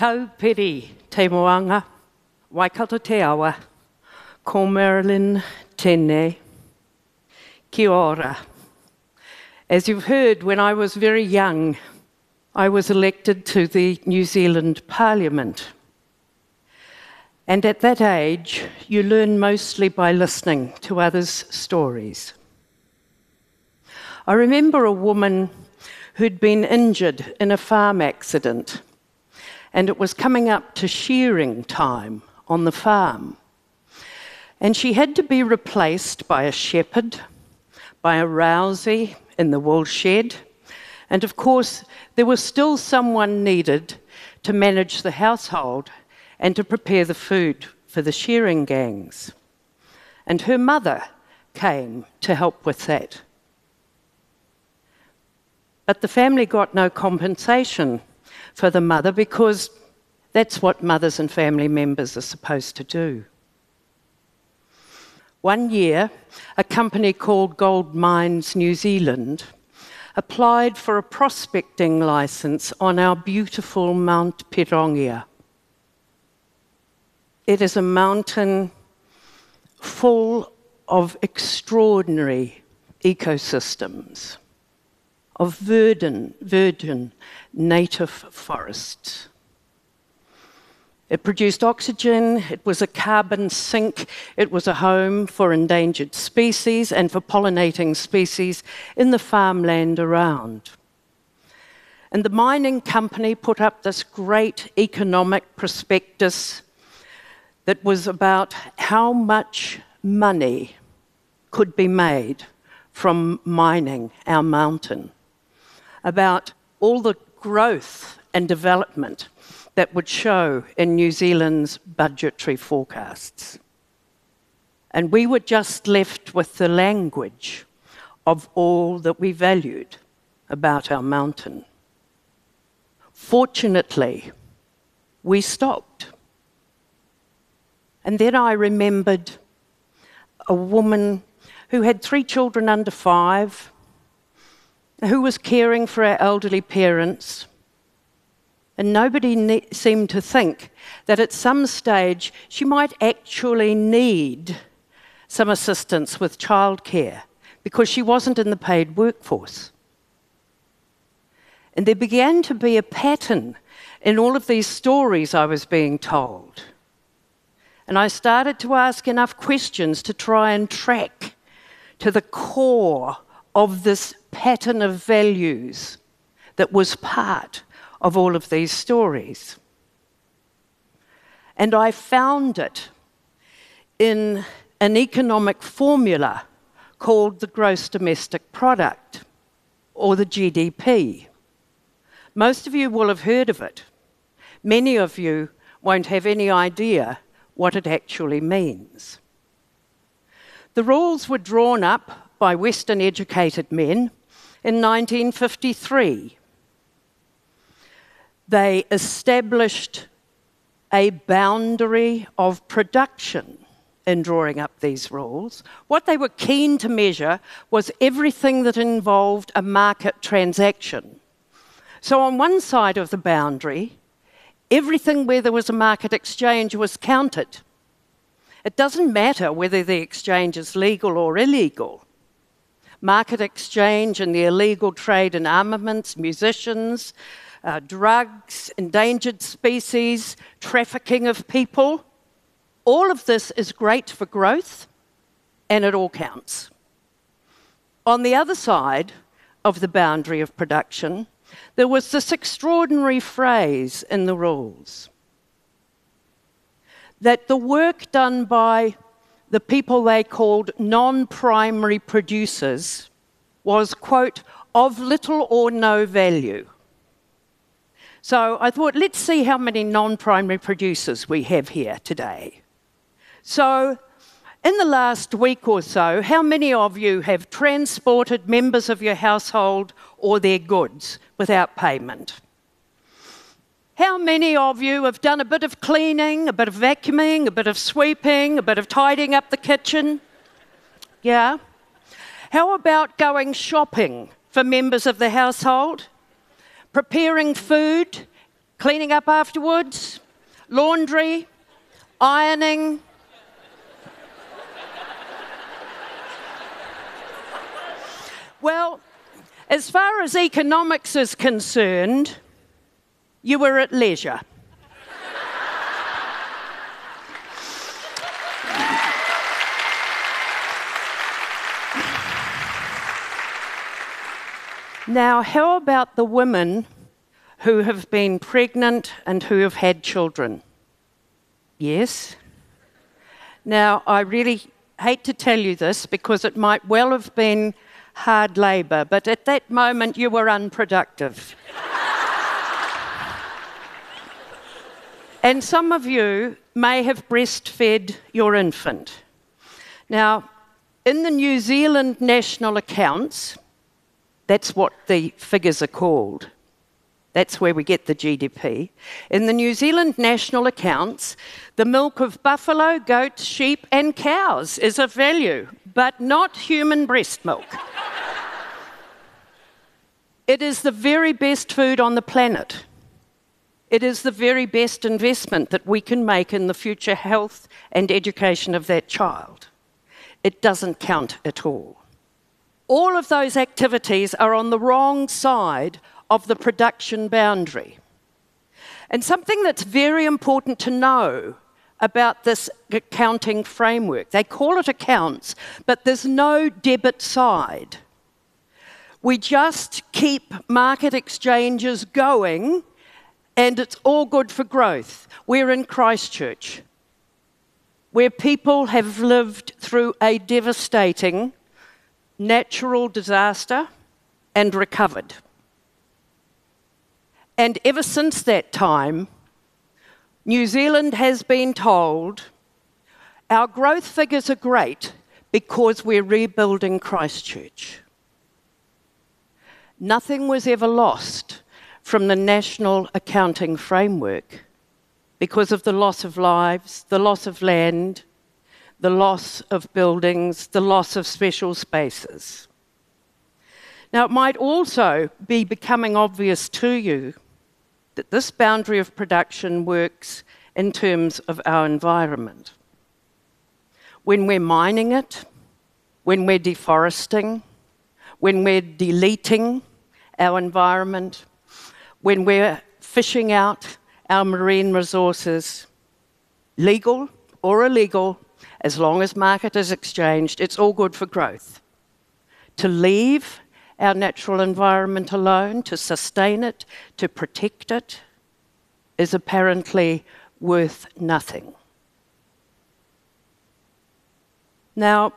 Tau piri te moanga, Waikato te awa, ko Marilyn Tene. Kia ora. As you've heard, when I was very young, I was elected to the New Zealand Parliament. And at that age, you learn mostly by listening to others' stories. I remember a woman who'd been injured in a farm accident, and it was coming up to shearing time on the farm. And she had to be replaced by a shepherd, by a rousey in the wool shed, and of course, there was still someone needed to manage the household and to prepare the food for the shearing gangs. And her mother came to help with that. But the family got no compensation for the mother because that's what mothers and family members are supposed to do. One year, a company called Gold Mines New Zealand applied for a prospecting license on our beautiful Mount Pirongia. It is a mountain full of extraordinary ecosystems, of virgin, virgin native forests. It produced oxygen, it was a carbon sink, it was a home for endangered species and for pollinating species in the farmland around. And the mining company put up this great economic prospectus that was about how much money could be made from mining our mountain, about all the growth and development that would show in New Zealand's budgetary forecasts. And we were just left with the language of all that we valued about our mountain. Fortunately, we stopped. And then I remembered a woman who had three children under five, who was caring for our elderly parents, and nobody ne- seemed to think that at some stage she might actually need some assistance with childcare because she wasn't in the paid workforce. And there began to be a pattern in all of these stories I was being told. And I started to ask enough questions to try and track to the core of this pattern of values that was part of all of these stories. And I found it in an economic formula called the gross domestic product, or the GDP. Most of you will have heard of it. Many of you won't have any idea what it actually means. The rules were drawn up by Western educated men in 1953 they established a boundary of production in drawing up these rules. What they were keen to measure was everything that involved a market transaction. So, on one side of the boundary, everything where there was a market exchange was counted. It doesn't matter whether the exchange is legal or illegal. Market exchange and the illegal trade in armaments, musicians, uh, drugs, endangered species, trafficking of people. All of this is great for growth and it all counts. On the other side of the boundary of production, there was this extraordinary phrase in the rules that the work done by the people they called non primary producers was, quote, of little or no value. So I thought, let's see how many non primary producers we have here today. So, in the last week or so, how many of you have transported members of your household or their goods without payment? How many of you have done a bit of cleaning, a bit of vacuuming, a bit of sweeping, a bit of tidying up the kitchen? Yeah? How about going shopping for members of the household? preparing food, cleaning up afterwards, laundry, ironing. well, as far as economics is concerned, you were at leisure. now, how about the women who have been pregnant and who have had children? Yes. Now, I really hate to tell you this because it might well have been hard labour, but at that moment you were unproductive. And some of you may have breastfed your infant. Now, in the New Zealand national accounts, that's what the figures are called. That's where we get the GDP. In the New Zealand national accounts, the milk of buffalo, goats, sheep, and cows is of value, but not human breast milk. it is the very best food on the planet. It is the very best investment that we can make in the future health and education of that child. It doesn't count at all. All of those activities are on the wrong side of the production boundary. And something that's very important to know about this accounting framework they call it accounts, but there's no debit side. We just keep market exchanges going and it's all good for growth. We're in Christchurch, where people have lived through a devastating natural disaster and recovered. And ever since that time, New Zealand has been told our growth figures are great because we're rebuilding Christchurch. Nothing was ever lost from the national accounting framework because of the loss of lives, the loss of land, the loss of buildings, the loss of special spaces. Now, it might also be becoming obvious to you that this boundary of production works in terms of our environment. When we're mining it, when we're deforesting, when we're deleting our environment, when we're fishing out our marine resources, legal or illegal, as long as market is exchanged, it's all good for growth. To leave our natural environment alone, to sustain it, to protect it, is apparently worth nothing. Now,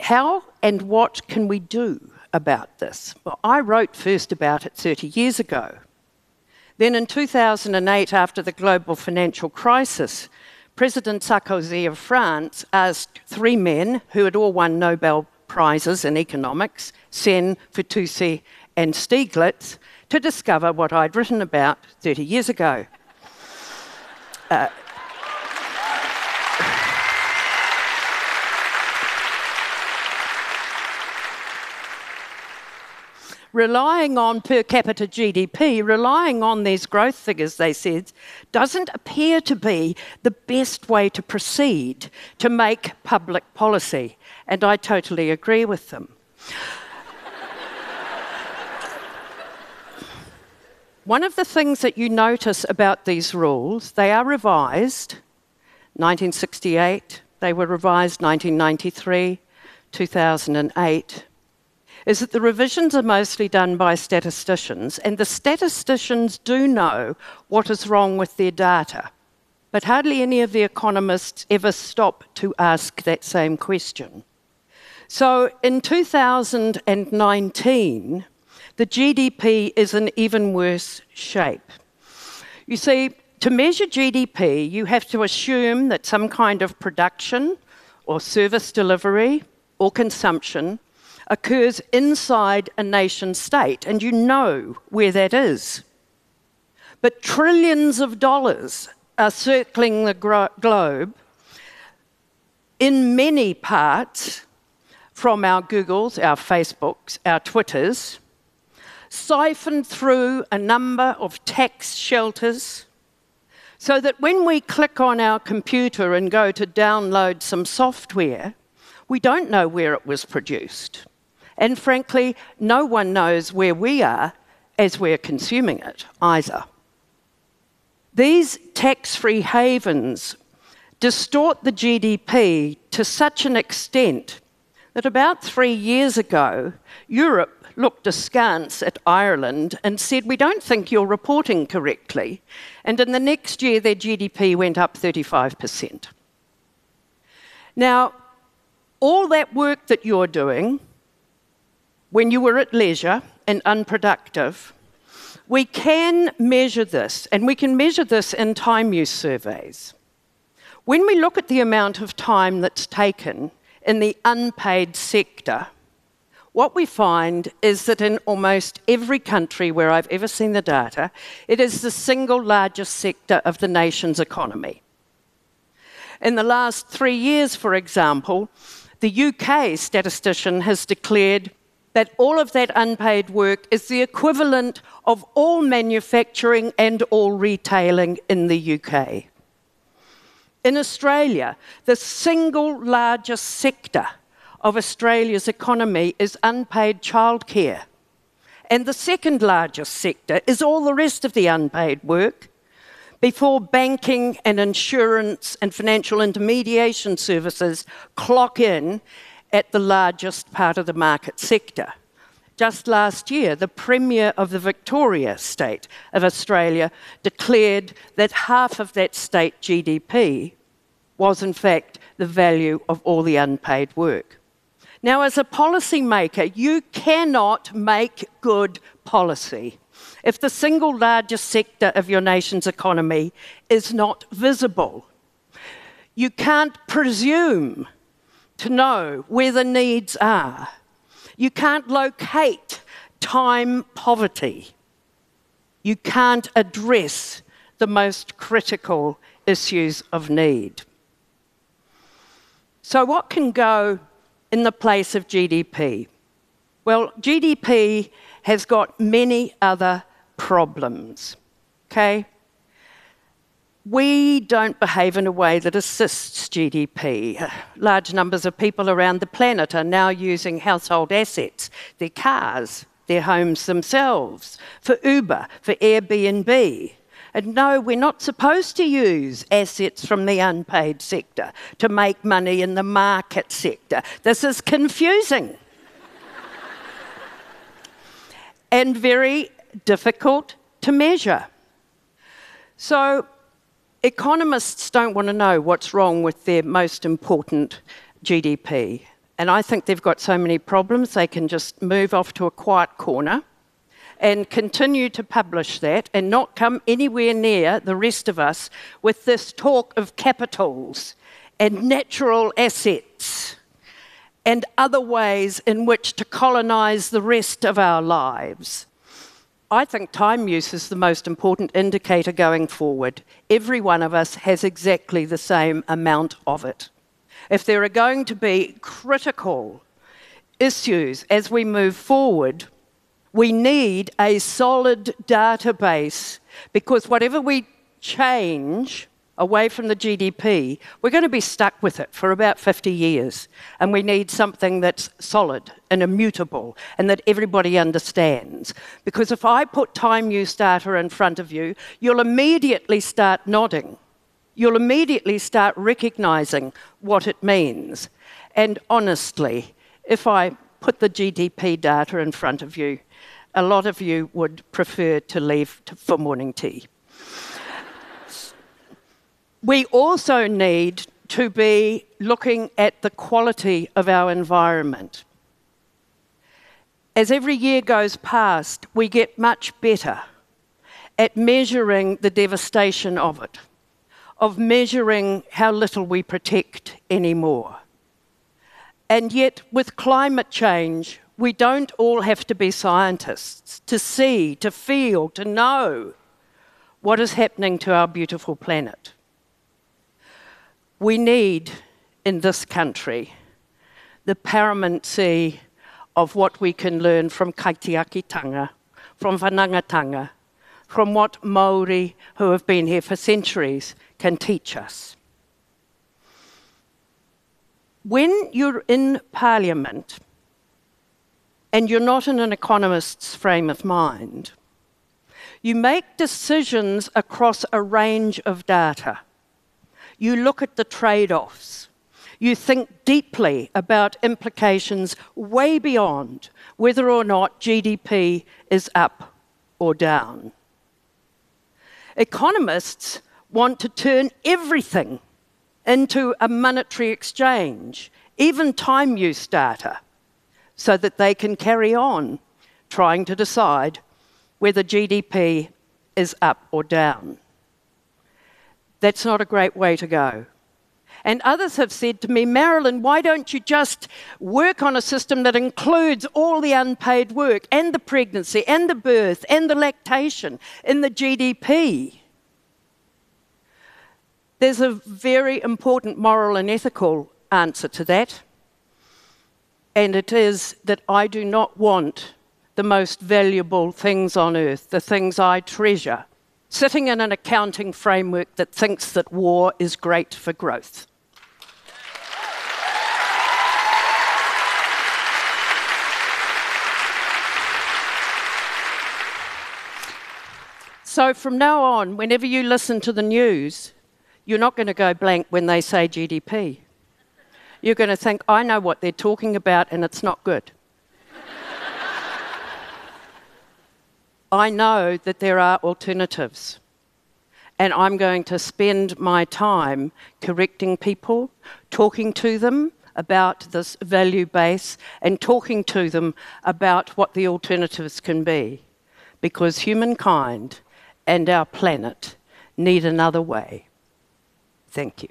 how and what can we do about this? Well, I wrote first about it 30 years ago. Then in 2008, after the global financial crisis, President Sarkozy of France asked three men who had all won Nobel Prizes in economics, Sen, Fitoussi, and Stiglitz, to discover what I'd written about 30 years ago. Uh, relying on per capita GDP, relying on these growth figures, they said, doesn't appear to be the best way to proceed to make public policy. And I totally agree with them. One of the things that you notice about these rules, they are revised 1968, they were revised 1993, 2008, is that the revisions are mostly done by statisticians, and the statisticians do know what is wrong with their data. But hardly any of the economists ever stop to ask that same question. So in 2019, the GDP is in even worse shape. You see, to measure GDP, you have to assume that some kind of production or service delivery or consumption occurs inside a nation state, and you know where that is. But trillions of dollars are circling the gro- globe in many parts from our Googles, our Facebooks, our Twitters, siphoned through a number of tax shelters so that when we click on our computer and go to download some software, we don't know where it was produced. And frankly, no one knows where we are as we're consuming it either. These tax free havens distort the GDP to such an extent that about three years ago, Europe looked askance at Ireland and said, We don't think you're reporting correctly. And in the next year, their GDP went up 35%. Now, all that work that you're doing when you were at leisure and unproductive, we can measure this, and we can measure this in time use surveys. When we look at the amount of time that's taken in the unpaid sector, what we find is that in almost every country where I've ever seen the data, it is the single largest sector of the nation's economy. In the last three years, for example, the UK statistician has declared that all of that unpaid work is the equivalent of all manufacturing and all retailing in the UK. In Australia, the single largest sector of Australia's economy is unpaid childcare. And the second largest sector is all the rest of the unpaid work before banking and insurance and financial intermediation services clock in at the largest part of the market sector. Just last year, the Premier of the Victoria state of Australia declared that half of that state GDP was, in fact, the value of all the unpaid work. Now, as a policymaker, you cannot make good policy if the single largest sector of your nation's economy is not visible. You can't presume to know where the needs are. You can't locate time poverty. You can't address the most critical issues of need. So, what can go in the place of GDP? Well, GDP has got many other problems. Okay? We don't behave in a way that assists GDP. Large numbers of people around the planet are now using household assets, their cars, their homes themselves, for Uber, for Airbnb. And no, we're not supposed to use assets from the unpaid sector to make money in the market sector. This is confusing and very difficult to measure. So, economists don't want to know what's wrong with their most important GDP. And I think they've got so many problems, they can just move off to a quiet corner and continue to publish that and not come anywhere near the rest of us with this talk of capitals and natural assets and other ways in which to colonize the rest of our lives. I think time use is the most important indicator going forward. Every one of us has exactly the same amount of it. If there are going to be critical issues as we move forward, we need a solid database because whatever we change away from the GDP, we're going to be stuck with it for about 50 years. And we need something that's solid and immutable and that everybody understands. Because if I put time use data in front of you, you'll immediately start nodding. You'll immediately start recognizing what it means. And honestly, if I put the GDP data in front of you, a lot of you would prefer to leave for morning tea. We also need to be looking at the quality of our environment. As every year goes past, we get much better at measuring the devastation of it, of measuring how little we protect anymore. And yet, with climate change, we don't all have to be scientists to see, to feel, to know what is happening to our beautiful planet. We need in this country the paramountcy of what we can learn from kaitiakitanga, from whanaungatanga, from what Maori who have been here for centuries can teach us. When you're in Parliament and you're not in an economist's frame of mind, you make decisions across a range of data. You look at the trade offs. You think deeply about implications way beyond whether or not GDP is up or down. Economists want to turn everything into a monetary exchange, even time use data, so that they can carry on trying to decide whether GDP is up or down. That's not a great way to go. And others have said to me, Marilyn, why don't you just work on a system that includes all the unpaid work and the pregnancy and the birth and the lactation in the GDP? There's a very important moral and ethical answer to that, and it is that I do not want the most valuable things on earth, the things I treasure, sitting in an accounting framework that thinks that war is great for growth. So from now on, whenever you listen to the news, you're not going to go blank when they say GDP. You're going to think, I know what they're talking about and it's not good. I know that there are alternatives. And I'm going to spend my time correcting people, talking to them about this value base, and talking to them about what the alternatives can be. Because humankind and our planet need another way. Thank you.